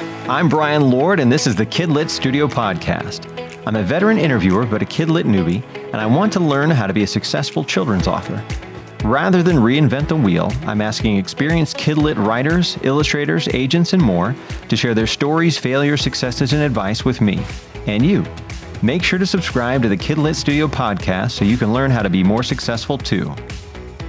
I'm Brian Lord, and this is the Kidlit Studio Podcast. I'm a veteran interviewer, but a Kidlit newbie, and I want to learn how to be a successful children's author. Rather than reinvent the wheel, I'm asking experienced Kidlit writers, illustrators, agents, and more to share their stories, failures, successes, and advice with me and you. Make sure to subscribe to the Kidlit Studio podcast so you can learn how to be more successful too.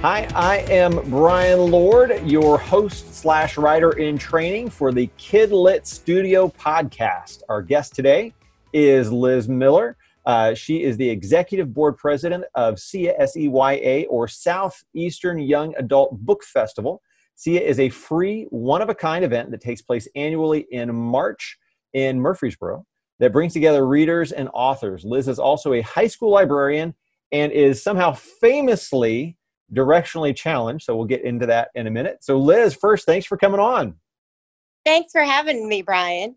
Hi, I am Brian Lord, your host slash writer in training for the Kidlit Studio podcast. Our guest today is Liz Miller. Uh, she is the executive board president of SEYA, S-E-Y-A, or Southeastern Young Adult Book Festival. SEYA is a free, one-of-a-kind event that takes place annually in March in Murfreesboro that brings together readers and authors. Liz is also a high school librarian and is somehow famously directionally challenged. So we'll get into that in a minute. So, Liz, first, thanks for coming on. Thanks for having me, Brian.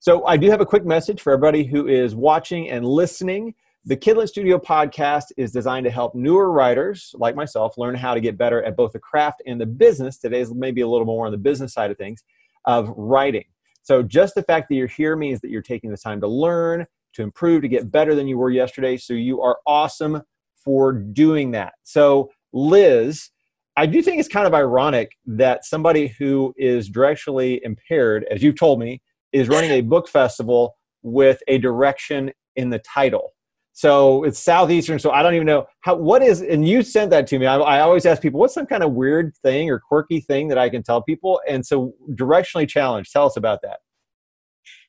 So, I do have a quick message for everybody who is watching and listening. The Kidlit Studio podcast is designed to help newer writers like myself learn how to get better at both the craft and the business. Today's maybe a little more on the business side of things of writing. So, just the fact that you're here means that you're taking the time to learn, to improve, to get better than you were yesterday. So, you are awesome for doing that. So, Liz, I do think it's kind of ironic that somebody who is directionally impaired, as you've told me, is running a book festival with a direction in the title. So it's southeastern. So I don't even know how. What is? And you sent that to me. I, I, always ask people, what's some kind of weird thing or quirky thing that I can tell people? And so directionally challenged. Tell us about that.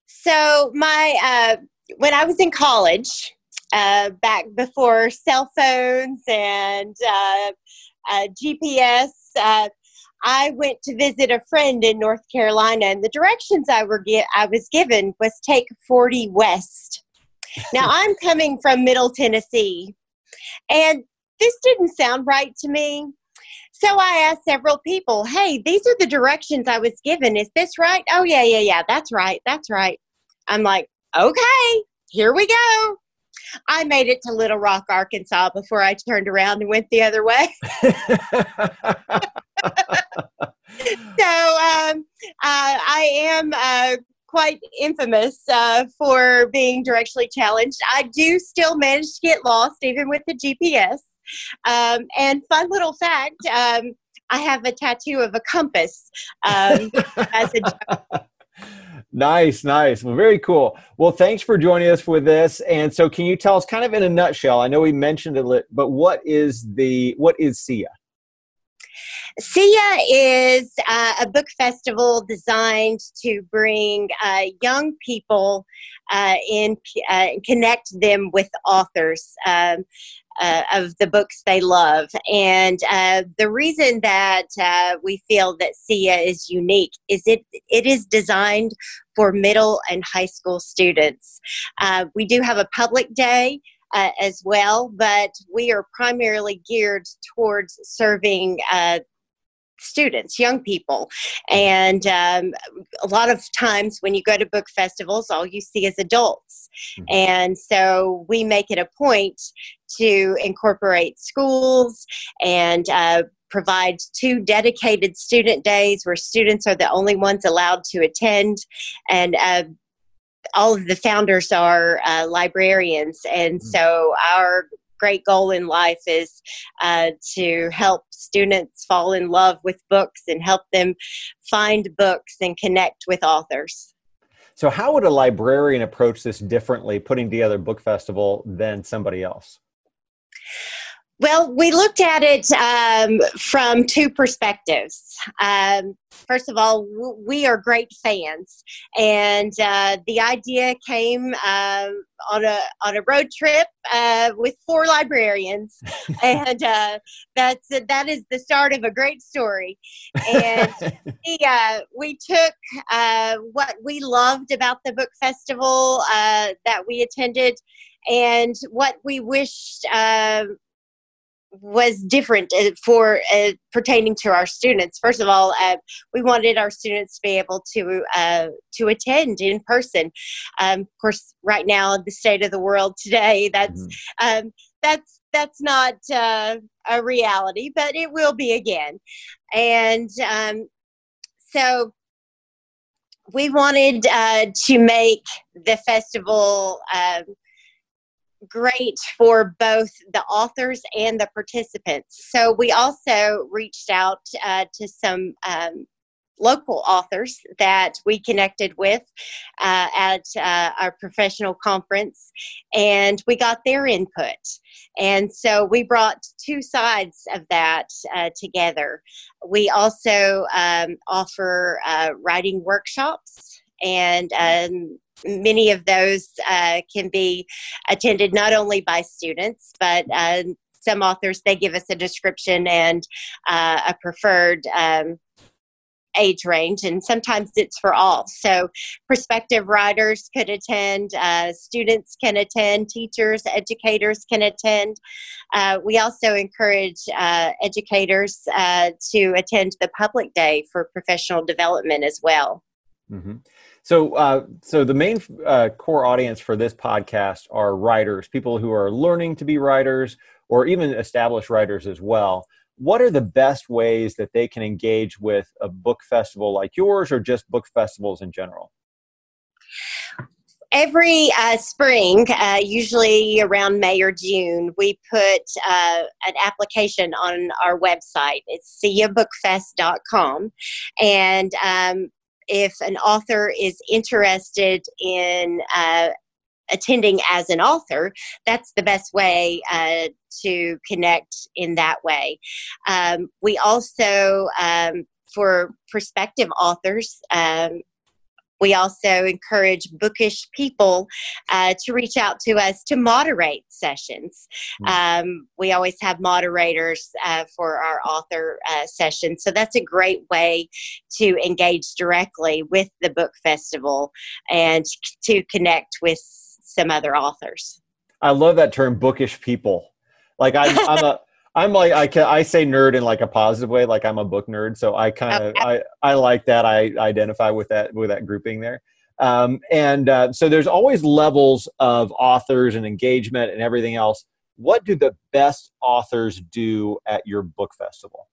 So my uh, when I was in college, uh, back before cell phones and uh, uh, GPS. Uh, I went to visit a friend in North Carolina, and the directions I were I was given was take 40 west. Now I'm coming from Middle Tennessee, and this didn't sound right to me. So I asked several people, "Hey, these are the directions I was given. Is this right?" "Oh yeah, yeah, yeah. That's right. That's right." I'm like, "Okay, here we go." I made it to Little Rock, Arkansas before I turned around and went the other way. so um, uh, I am uh, quite infamous uh, for being directionally challenged. I do still manage to get lost, even with the GPS. Um, and fun little fact um, I have a tattoo of a compass um, as a Nice, nice. Well, very cool. Well, thanks for joining us with this. And so, can you tell us, kind of in a nutshell? I know we mentioned it, but what is the what is SEYA? SEYA is uh, a book festival designed to bring uh, young people uh, in, uh, connect them with authors. Um, uh, of the books they love. And uh, the reason that uh, we feel that SEYA is unique is it it is designed for middle and high school students. Uh, we do have a public day. Uh, as well, but we are primarily geared towards serving students, young people. And um, a lot of times when you go to book festivals, all you see is adults. Mm-hmm. And so we make it a point to incorporate schools and uh, provide two dedicated student days where students are the only ones allowed to attend. And uh, all of the founders are uh, librarians. And mm-hmm. so our great goal in life is uh, to help students fall in love with books and help them find books and connect with authors. So, how would a librarian approach this differently, putting together a book festival, than somebody else? Well, we looked at it um, from two perspectives. Um, first of all, w- we are great fans, and uh, the idea came uh, on a on a road trip uh, with four librarians, and uh, that's that is the start of a great story. And we, uh, we took uh, what we loved about the book festival that we attended, and what we wished was different uh, for uh, pertaining to our students. First of all, uh, we wanted our students to be able to uh, to attend in person. Um, of course, right now, the state of the world today, that's mm-hmm. um, that's that's not uh, a reality, but it will be again. And um, so we wanted uh, to make the festival uh, great for both the authors and the participants. So we also reached out uh, to some um, local authors that we connected with uh, at uh, our professional conference, and we got their input. And so we brought two sides of that uh, together. We also um, offer uh, writing workshops and um, many of those uh, can be attended not only by students but uh, some authors they give us a description and uh, a preferred um, age range and sometimes it's for all. So prospective writers could attend uh, students can attend teachers educators can attend. Uh, we also encourage uh, educators uh, to attend the public day for professional development as well. Mm-hmm. So, uh, so the main uh, core audience for this podcast are writers, people who are learning to be writers, or even established writers as well. What are the best ways that they can engage with a book festival like yours, or just book festivals in general? every uh, spring, uh, usually around May or June, we put uh, an application on our website. It's seyabookfest.com. And um, if an author is interested in uh, attending as an author, that's the best way uh, to connect in that way. Um, we also, um, for prospective authors, um, we also encourage bookish people uh, to reach out to us to moderate sessions. Mm-hmm. Um, we always have moderators uh, for our author uh, sessions, so that's a great way to engage directly with the book festival and to connect with some other authors. I love that term, bookish people. Like I'm, I'm a I'm like I can I say nerd in like a positive way, like I'm a book nerd. So I kind of okay. I I like that. I identify with that with that grouping there. Um, and uh, so there's always levels of authors and engagement and everything else. What do the best authors do at your book festival?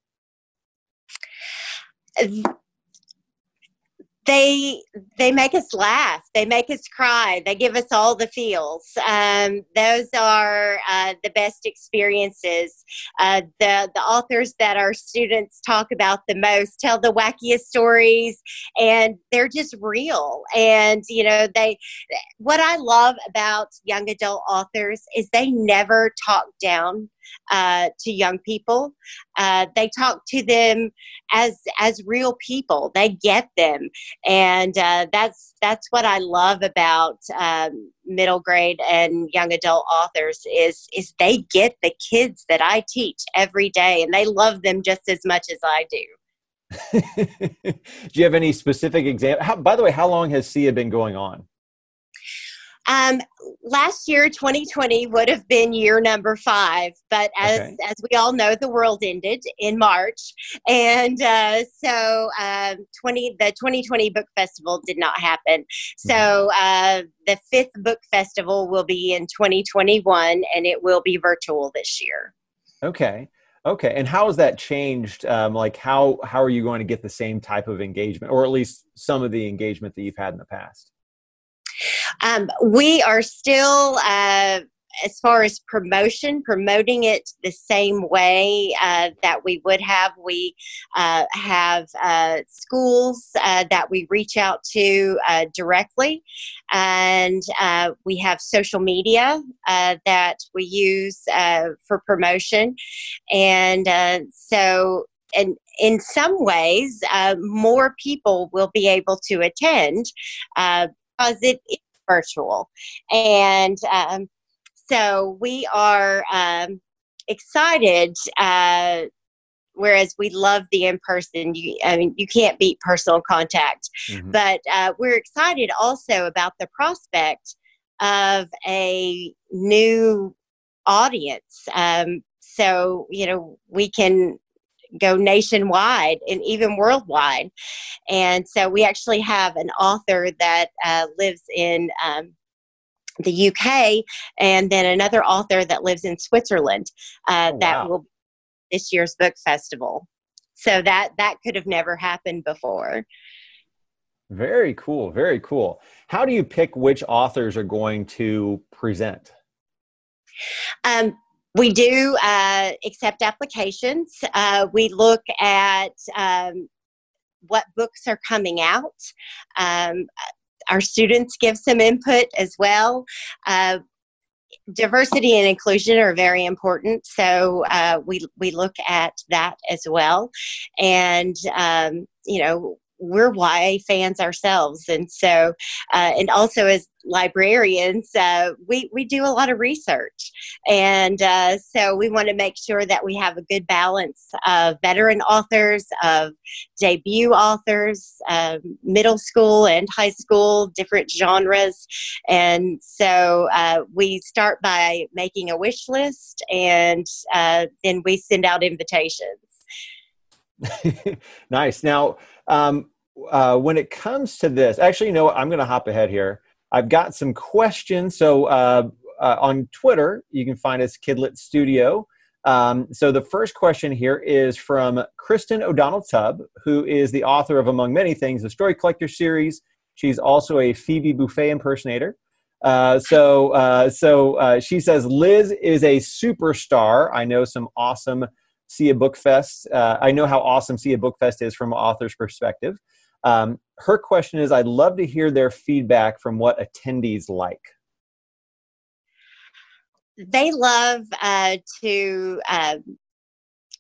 They they make us laugh. They make us cry. They give us all the feels. Um, those are uh, the best experiences. Uh, the the authors that our students talk about the most tell the wackiest stories and they're just real. And you know they what i love about young adult authors is they never talk down uh, to young people. Uh, they talk to them as as real people. They get them, and uh, that's that's what I love about um, middle grade and young adult authors is is they get the kids that I teach every day, and they love them just as much as I do. do you have any specific example? by the way, how long has SEYA been going on? Um, last year, 2020, would have been year number five, but as okay. as we all know, the world ended in March, and uh, so um, 20 the 2020 book festival did not happen. So mm-hmm. uh, the fifth book festival will be in 2021, and it will be virtual this year. Okay. Okay, and how has that changed? Um, like, how how are you going to get the same type of engagement, or at least some of the engagement that you've had in the past? Um, we are still, uh, as far as promotion, promoting it the same way uh, that we would have. We uh, have uh, schools uh, that we reach out to uh, directly, and we have social media that we use for promotion. And so, and in some ways, uh, more people will be able to attend uh, because it virtual. And um, so we are um, excited. Uh, whereas we love the in person, you, I mean, you can't beat personal contact. Mm-hmm. But uh, we're excited also about the prospect of a new audience. Um, so, you know, we can go nationwide and even worldwide. And so we actually have an author that uh, lives in um, the UK and then another author that lives in Switzerland uh, oh, that wow. will this year's book festival. So that that could have never happened before. Very cool. Very cool. How do you pick which authors are going to present? Um, we do uh, accept applications. Uh, we look at um, what books are coming out. Um, our students give some input as well. Uh, diversity and inclusion are very important, so uh, we we look at that as well. And um, you know, we're YA fans ourselves, and so uh, and also as librarians, uh, we we do a lot of research, and uh, so we want to make sure that we have a good balance of veteran authors, of debut authors, um, middle school and high school, different genres, and so uh, we start by making a wish list, and uh, then we send out invitations. nice. Now, um, uh, when it comes to this, actually, you know what? I'm going to hop ahead here. I've got some questions. So uh, uh, on Twitter, you can find us Kidlit Studio. Um, so the first question here is from Kristen O'Donnell Tubb, who is the author of, among many things, the Story Collector series. She's also a Phoebe Buffay impersonator. Uh, so, uh, so uh, she says Liz is a superstar. I know some awesome SEYA Book Fest. Uh, I know how awesome SEYA Book Fest is from an author's perspective. Um, her question is I'd love to hear their feedback from what attendees like. They love uh, to, uh,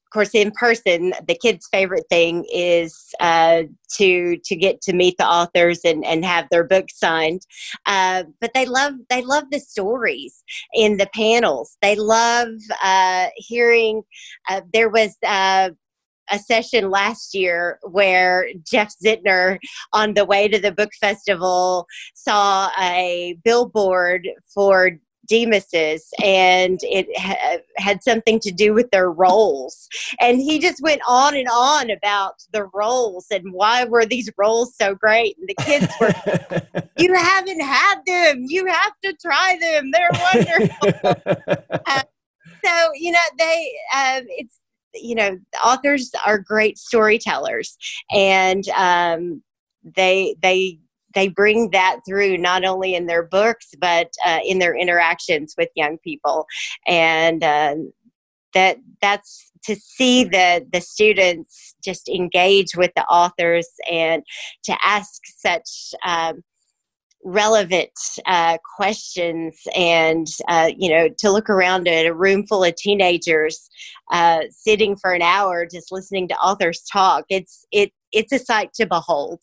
of course, in person. The kids' favorite thing is uh, to to get to meet the authors and, and have their books signed. Uh, but they love they love the stories in the panels. They love uh, hearing. Uh, there was a session last year where Jeff Zentner, on the way to the book festival, saw a billboard for Demos's, and it ha- had something to do with their rolls. And he just went on and on about the rolls and why were these rolls so great. And the kids were, you haven't had them. You have to try them. They're wonderful. uh, so you know they um, it's you know authors are great storytellers and um, they they they bring that through not only in their books but uh, in their interactions with young people. And uh, that that's to see the the students just engage with the authors and to ask such um, relevant uh, questions and uh, you know to look around at a room full of teenagers uh, sitting for an hour just listening to authors talk. It's it it's a sight to behold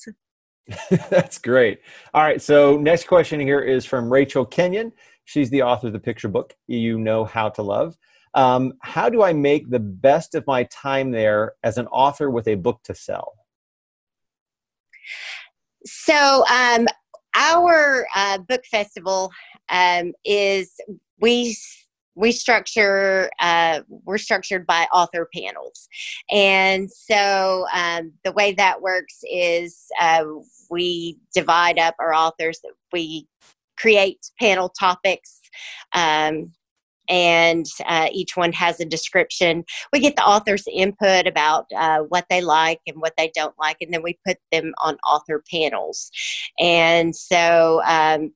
that's great. All right so next question here is from rachel kenyon. She's the author of the picture book you know how to love. Um, how do i make the best of my time there as an author with a book to sell? So um, our uh, book festival um, is we we structure uh, we're structured by author panels and so um, the way that works is uh, we divide up our authors we create panel topics um, and uh, each one has a description. We get the author's input about uh, what they like and what they don't like, and then we put them on author panels. And so, um,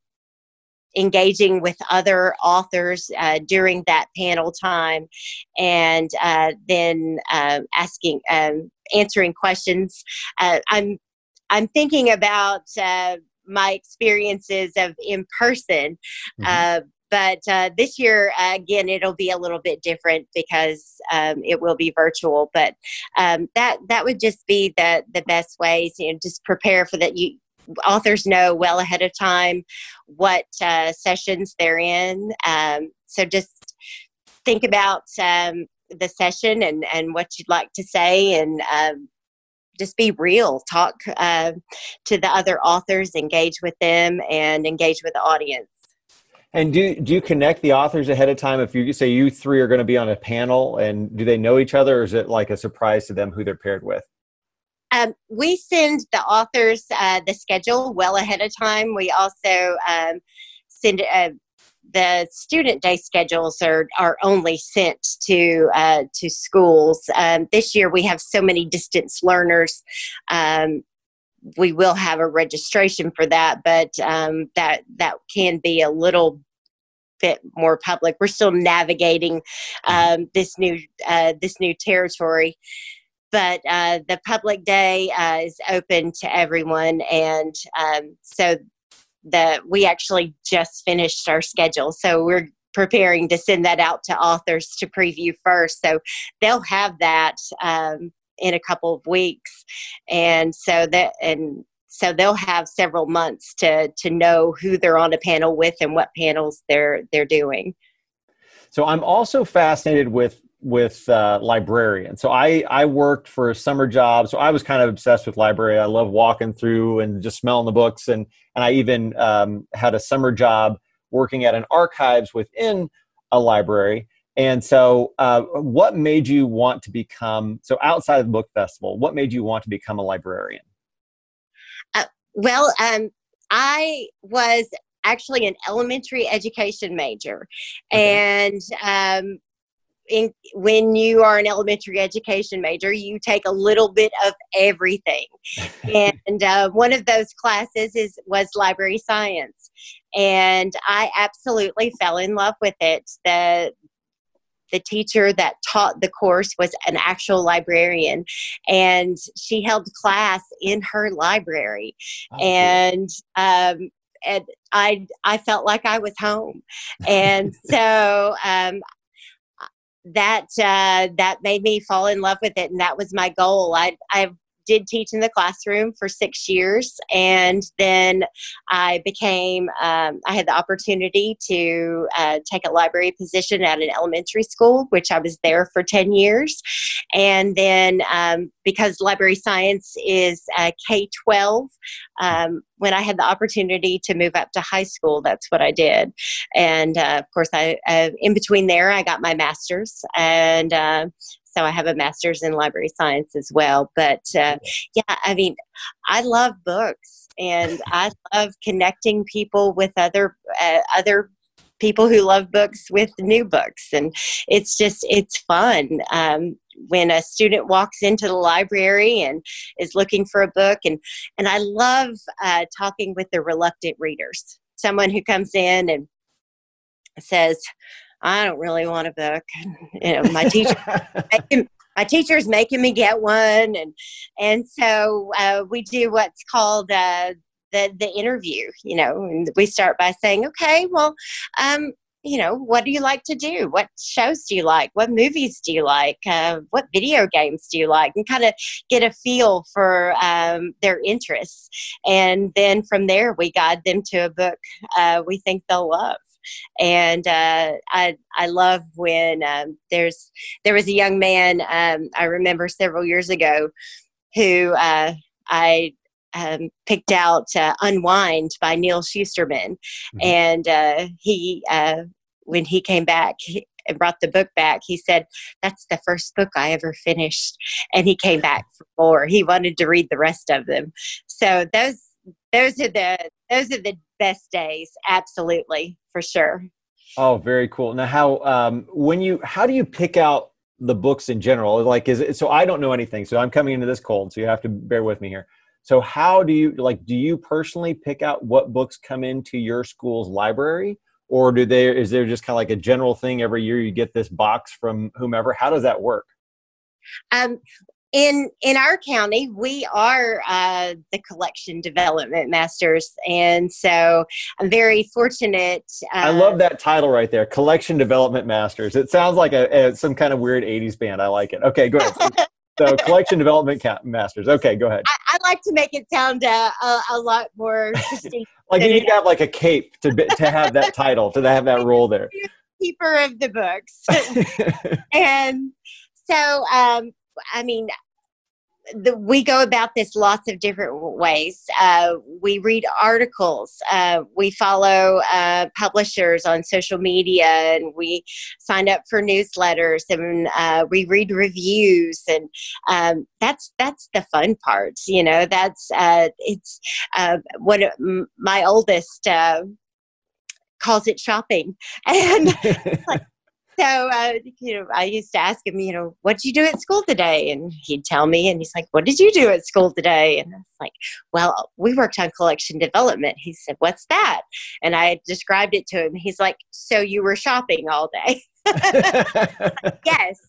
engaging with other authors uh, during that panel time, and uh, then uh, asking, um, answering questions. Uh, I'm I'm thinking about my experiences of in person. Mm-hmm. Uh, but uh, this year uh, again it'll be a little bit different because um, it will be virtual but um, that that would just be the the best ways you know just prepare for that you authors know well ahead of time what uh, sessions they're in um, so just think about um, the session and and what you'd like to say and um, just be real talk uh, to the other authors engage with them and engage with the audience and do do you connect the authors ahead of time? If you say you three are going to be on a panel, and do they know each other, or is it like a surprise to them who they're paired with? Um, we send the authors uh, the schedule well ahead of time. We also um, send uh, the student day schedules are, are only sent to uh, to schools. Um, this year we have so many distance learners um, we will have a registration for that, but um, that that can be a little bit more public. We're still navigating um, this new uh, this new territory, but uh, the public day uh, is open to everyone, and um, so the we actually just finished our schedule, so we're preparing to send that out to authors to preview first. So they'll have that um, in a couple of weeks, and so that and so they'll have several months to to know who they're on a panel with and what panels they're they're doing. So I'm also fascinated with with uh, librarian. So I I worked for a summer job. So I was kind of obsessed with library. I love walking through and just smelling the books. And and I even um, had a summer job working at an archives within a library. And so, uh, what made you want to become so outside of the book festival? What made you want to become a librarian? Uh, well, um, I was actually an elementary education major, okay. and um, in, when you are an elementary education major, you take a little bit of everything. and uh, one of those classes is was library science, and I absolutely fell in love with it. the The teacher that taught the course was an actual librarian, and she held class in her library, oh, and. Um, and I I felt like I was home, and so um, that uh, that made me fall in love with it, and that was my goal. I I did teach in the classroom for six years, and then I became, um, I had the opportunity to uh, take a library position at an elementary school, which I was there for 10 years. And then um, because library science is uh, K 12, um, when I had the opportunity to move up to high school, that's what I did. And uh, of course, I uh, in between there, I got my master's, and uh, so I have a master's in library science as well. But uh, yeah, I mean, I love books, and I love connecting people with other uh, other people who love books with new books and it's just it's fun um, when a student walks into the library and is looking for a book and and i love uh, talking with the reluctant readers someone who comes in and says I don't really want a book. You know, my teacher, my teacher's making me get one, and and so uh, we do what's called uh, the the interview. You know, and we start by saying, okay, well, um, you know, what do you like to do? What shows do you like? What movies do you like? Uh, what video games do you like? And kind of get a feel for um, their interests. And then from there, we guide them to a book uh, we think they'll love and uh, I I love when um, there's there was a young man um, I remember several years ago who uh, I um, picked out uh, Unwind by Neal Shusterman, mm-hmm. and uh, he uh, when he came back. He, and brought the book back. He said, That's the first book I ever finished. And he came back for more. He wanted to read the rest of them. So those those are the those are the best days absolutely for sure. Oh very cool. Now how um when you how do you pick out the books in general? Like is it so i don't know anything so i'm coming into this cold so you have to bear with me here. So how do you like do you personally pick out what books come into your school's library? Or do they is there just kind of like a general thing every year you get this box from whomever? How does that work? Um, in in our county we are uh, the collection development masters. And so i'm very fortunate uh, i love that title right there collection development masters. It sounds like a, a some kind of weird 80s band. I like it. Okay go ahead. So collection development masters. Okay go ahead. I, I like to make it sound uh, a, a, lot more like you need to have like a cape to to have that title to have that role there. Keeper of the books. And so um, I mean, the, we go about this lots of different ways. Uh, we read articles, uh, we follow uh, publishers on social media, and we sign up for newsletters, and uh, we read reviews, and um, that's that's the fun part. You know, that's uh, it's uh, what my oldest calls it shopping, and. like, so uh, you know i used to ask him you know what did you do at school today? And he'd tell me and he's like what did you do at school today? And i was like well we worked on collection development. He said what's that? And i described it to him. He's like so you were shopping all day. Yes.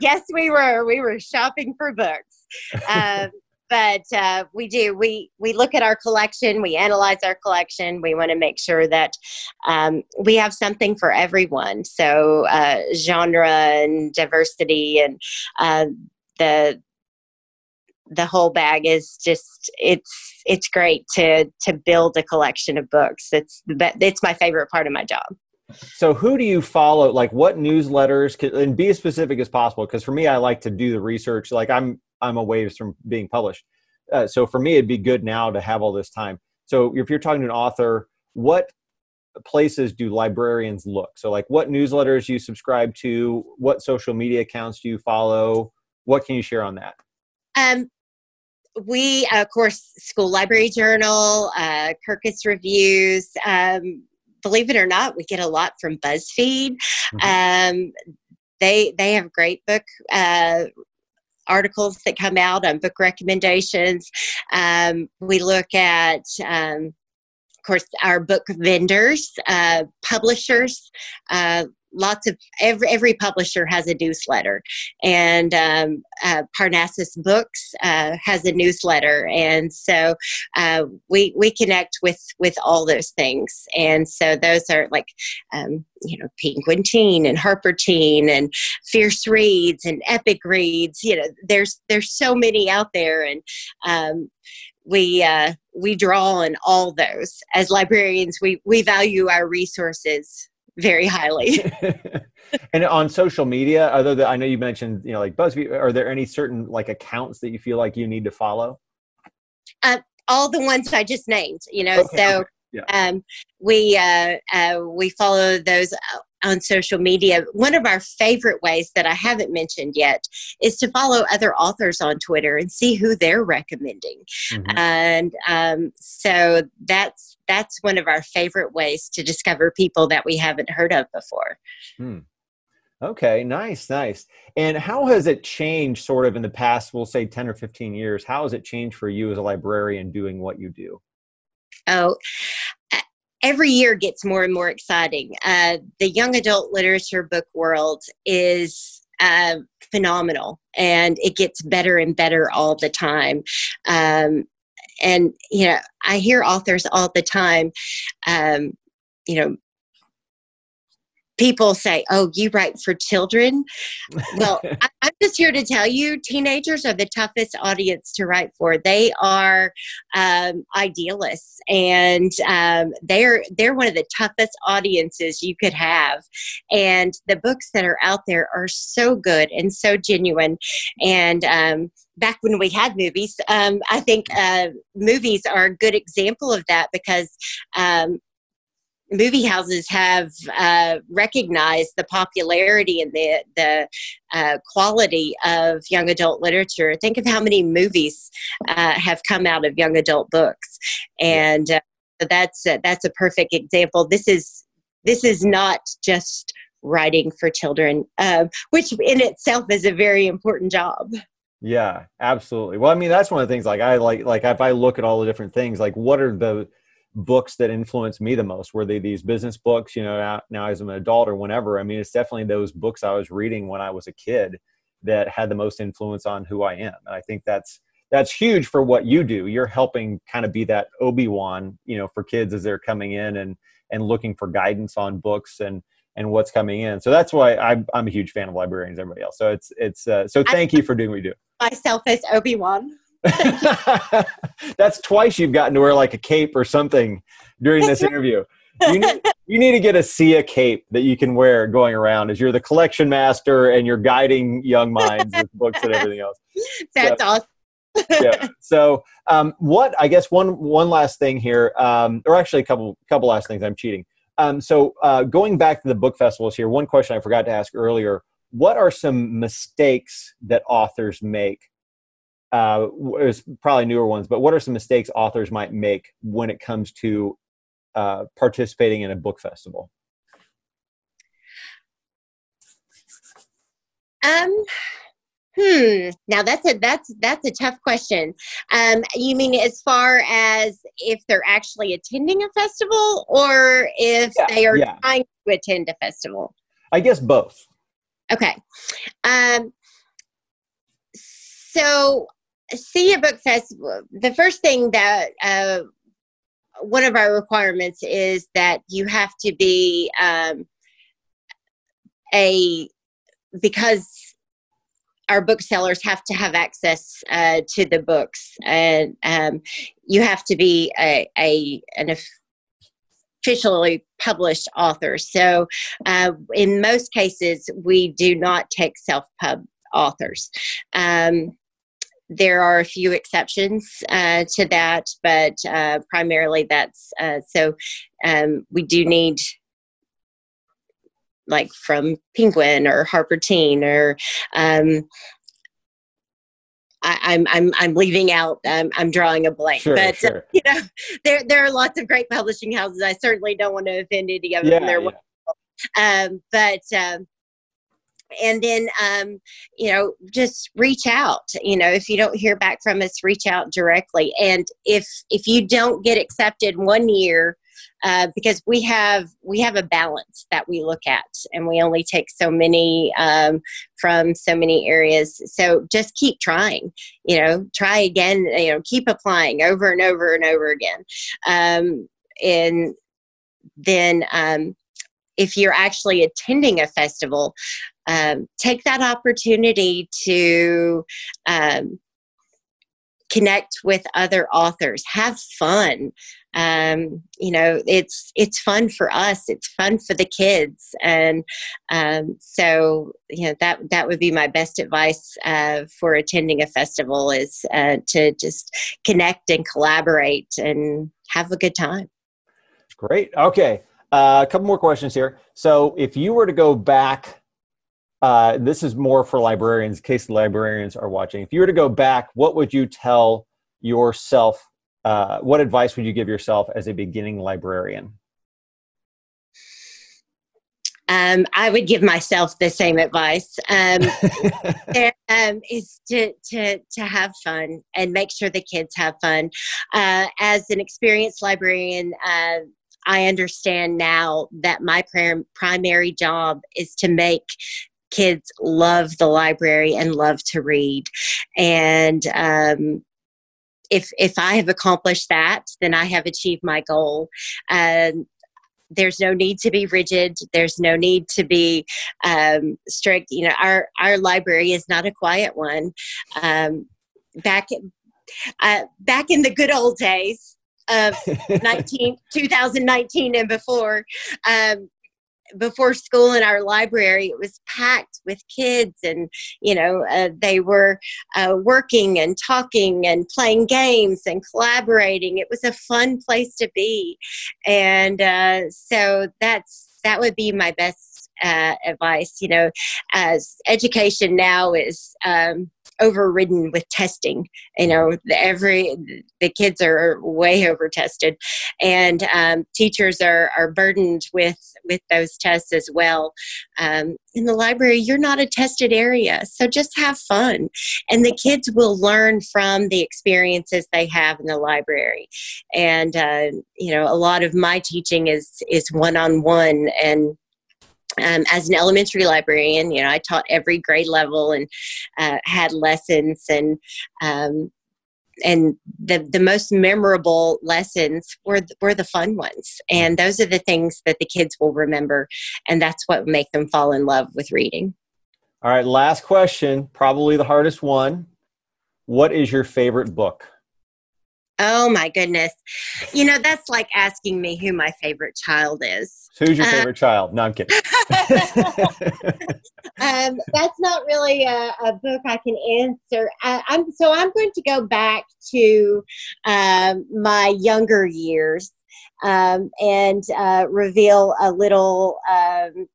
Yes we were. We were shopping for books. Um, but uh, we do we we look at our collection we analyze our collection we want to make sure that um, we have something for everyone. So uh, genre and diversity and uh, the the whole bag is just it's it's great to to build a collection of books. It's the it's my favorite part of my job. So who do you follow like what newsletters and be as specific as possible because for me i like to do the research. Like i'm I'm a ways from being published. Uh, so for me, it'd be good now to have all this time. So if you're talking to an author, what places do librarians look? So like what newsletters you subscribe to, what social media accounts do you follow? What can you share on that? Um, we, of course, School Library Journal, uh, Kirkus Reviews. Um, believe it or not, we get a lot from BuzzFeed. Mm-hmm. Um, they they have great book uh, articles that come out on book recommendations. Um, we look at um, of course, our book vendors, uh, publishers, uh, lots of every every publisher has a newsletter. And um, uh, parnassus books uh, has a newsletter. And so uh, we we connect with with all those things. And so those are like um, you know penguin teen and harper teen and fierce reads and epic reads. You know there's there's so many out there. And um, we uh, we draw on all those. As librarians we we value our resources very highly. and on social media, other than I know you mentioned, you know, like BuzzFeed, are there any certain like accounts that you feel like you need to follow? Uh, all the ones I just named, you know. Okay. So yeah. um, we uh, uh, we follow those uh, on social media. One of our favorite ways that I haven't mentioned yet is to follow other authors on Twitter and see who they're recommending. Mm-hmm. And um, so that's that's one of our favorite ways to discover people that we haven't heard of before. Hmm. Okay, nice, nice. And how has it changed sort of in the past, we'll say 10 or 15 years? How has it changed for you as a librarian doing what you do? Oh, every year gets more and more exciting. Uh, the young adult literature book world is uh, phenomenal and it gets better and better all the time. Um, and, you know, I hear authors all the time, um, you know, people say, "Oh, you write for children." well, I, am just here to tell you, teenagers are the toughest audience to write for. They are um, idealists, and um, they're they're one of the toughest audiences you could have. And the books that are out there are so good and so genuine, and um, back when we had movies, um, I think uh, movies are a good example of that because um, movie houses have uh, recognized the popularity and the the uh, quality of young adult literature. Think of how many movies uh, have come out of young adult books, and uh, that's that's a perfect example. This is this is not just writing for children, um, which in itself is a very important job. Yeah, absolutely. Well, I mean, that's one of the things. Like, I like like if I look at all the different things, like what are the books that influenced me the most were they these business books you know now, now as an adult or whenever. I mean it's definitely those books i was reading when i was a kid that had the most influence on who i am. And i think that's that's huge for what you do. You're helping kind of be that obi-wan you know for kids as they're coming in and and looking for guidance on books and and what's coming in. So that's why i'm, I'm a huge fan of librarians everybody else. So it's it's uh, so thank you for doing what you do. myself as obi-wan That's twice you've gotten to wear like a cape or something during this interview. You need, you need to get a SEYA cape that you can wear going around as you're the collection master and you're guiding young minds with books and everything else. That's so, awesome. yeah. So, um, what I guess one one last thing here, um, or actually a couple couple last things. I'm cheating. Um, so, uh, going back to the book festivals here, one question I forgot to ask earlier: What are some mistakes that authors make uh, it's probably newer ones, but what are some mistakes authors might make when it comes to uh, participating in a book festival? Um, Hmm. Now that's a that's that's a tough question. Um, you mean as far as if they're actually attending a festival, or if yeah, they are yeah. trying to attend a festival? I guess both. Okay. Um, so, SEYA book festival. The first thing that uh, one of our requirements is that you have to be um, a because our booksellers have to have access uh, to the books, and um, you have to be a, a an officially published author. So, uh, in most cases, we do not take self pub authors. Um, there are a few exceptions uh, to that, but uh, primarily that's uh, so. Um, we do need like from Penguin or Harper Teen or um, I, am I'm, I'm I'm leaving out. Um, I'm drawing a blank, sure, but sure. you know, there there are lots of great publishing houses. I certainly don't want to offend any of them. Yeah, yeah. Um, but um, and then um, you know just reach out you know if you don't hear back from us reach out directly. And if if you don't get accepted one year uh, because we have we have a balance that we look at and we only take so many um, from so many areas. So just keep trying you know try again you know keep applying over and over and over again. Um, and then um, if you're actually attending a festival um, take that opportunity to um, connect with other authors. Have fun. Um, you know it's it's fun for us. It's fun for the kids. And um, so you know that that would be my best advice uh, for attending a festival is uh, to just connect and collaborate and have a good time. Great. Okay. Uh, a couple more questions here. So if you were to go back uh, this is more for librarians in case librarians are watching if you were to go back what would you tell yourself uh, what advice would you give yourself as a beginning librarian um, I would give myself the same advice. Um, um, is to, to, to have fun and make sure the kids have fun. Uh, as an experienced librarian, uh, I understand now that my primary job is to make kids love the library and love to read. And um, if if I have accomplished that, then I have achieved my goal. Um, there's no need to be rigid. There's no need to be um, strict. You know, our our library is not a quiet one. Um, back uh, back in the good old days of 19, 2019 and before, um, before school in our library it was packed with kids and you know uh, they were uh, working and talking and playing games and collaborating. It was a fun place to be. And uh, so that's that would be my best uh, advice you know as education now is um, overridden with testing. You know, every the kids are way over tested, and um, teachers are are burdened with with those tests as well. Um, in the library, you're not a tested area, so just have fun, and the kids will learn from the experiences they have in the library. And uh, you know, a lot of my teaching is is one on one and um, as an elementary librarian, you know, I taught every grade level and uh, had lessons and um, and the the most memorable lessons were were the fun ones, and those are the things that the kids will remember, and that's what make them fall in love with reading. All right, last question, probably the hardest one. What is your favorite book? Oh my goodness. You know, that's like asking me who my favorite child is. Who's your uh, favorite child? No, I'm kidding. um, that's not really a, a, book I can answer. I, am so I'm going to go back to um, my younger years um, and uh, reveal a little um,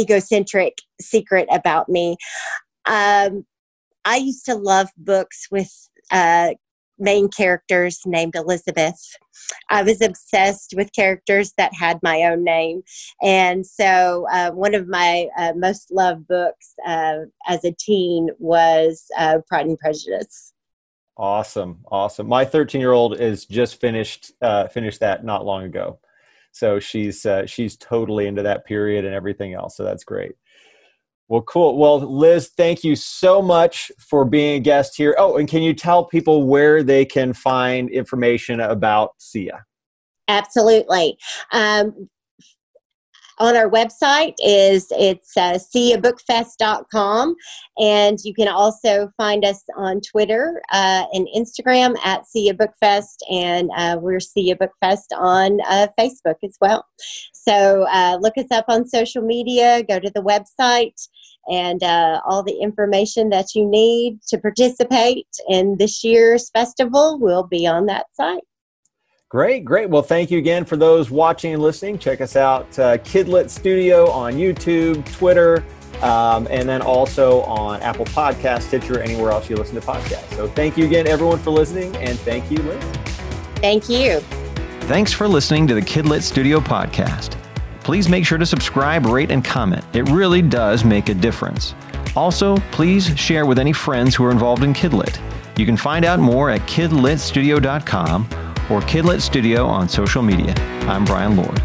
egocentric secret about me. Um, I used to love books with uh, main characters named Elizabeth. I was obsessed with characters that had my own name. And so, uh, one of my uh, most loved books uh, as a teen was uh, Pride and Prejudice. Awesome, awesome. My 13 year old is just finished uh, finished that not long ago, so she's uh, she's totally into that period and everything else. So that's great. Well, cool. Well, Liz, thank you so much for being a guest here. Oh, and can you tell people where they can find information about SEYA? Absolutely. Um, on our website is it's uh, seyabookfest.com and you can also find us on twitter uh, and instagram at SEYA bookfest and uh, we're SEYA bookfest on uh, facebook as well. So uh, look us up on social media go to the website and uh, all the information that you need to participate in this year's festival will be on that site Great, great. Well, thank you again for those watching and listening. Check us out, uh, Kidlit Studio on YouTube, Twitter, um, and then also on Apple Podcast, Stitcher, anywhere else you listen to podcasts. So thank you again, everyone, for listening, and thank you, Liz. Thank you. Thanks for listening to the Kidlit Studio podcast. Please make sure to subscribe, rate, and comment. It really does make a difference. Also, please share with any friends who are involved in Kidlit. You can find out more at kidlitstudio.com or Kidlit Studio on social media. I'm Brian Lord.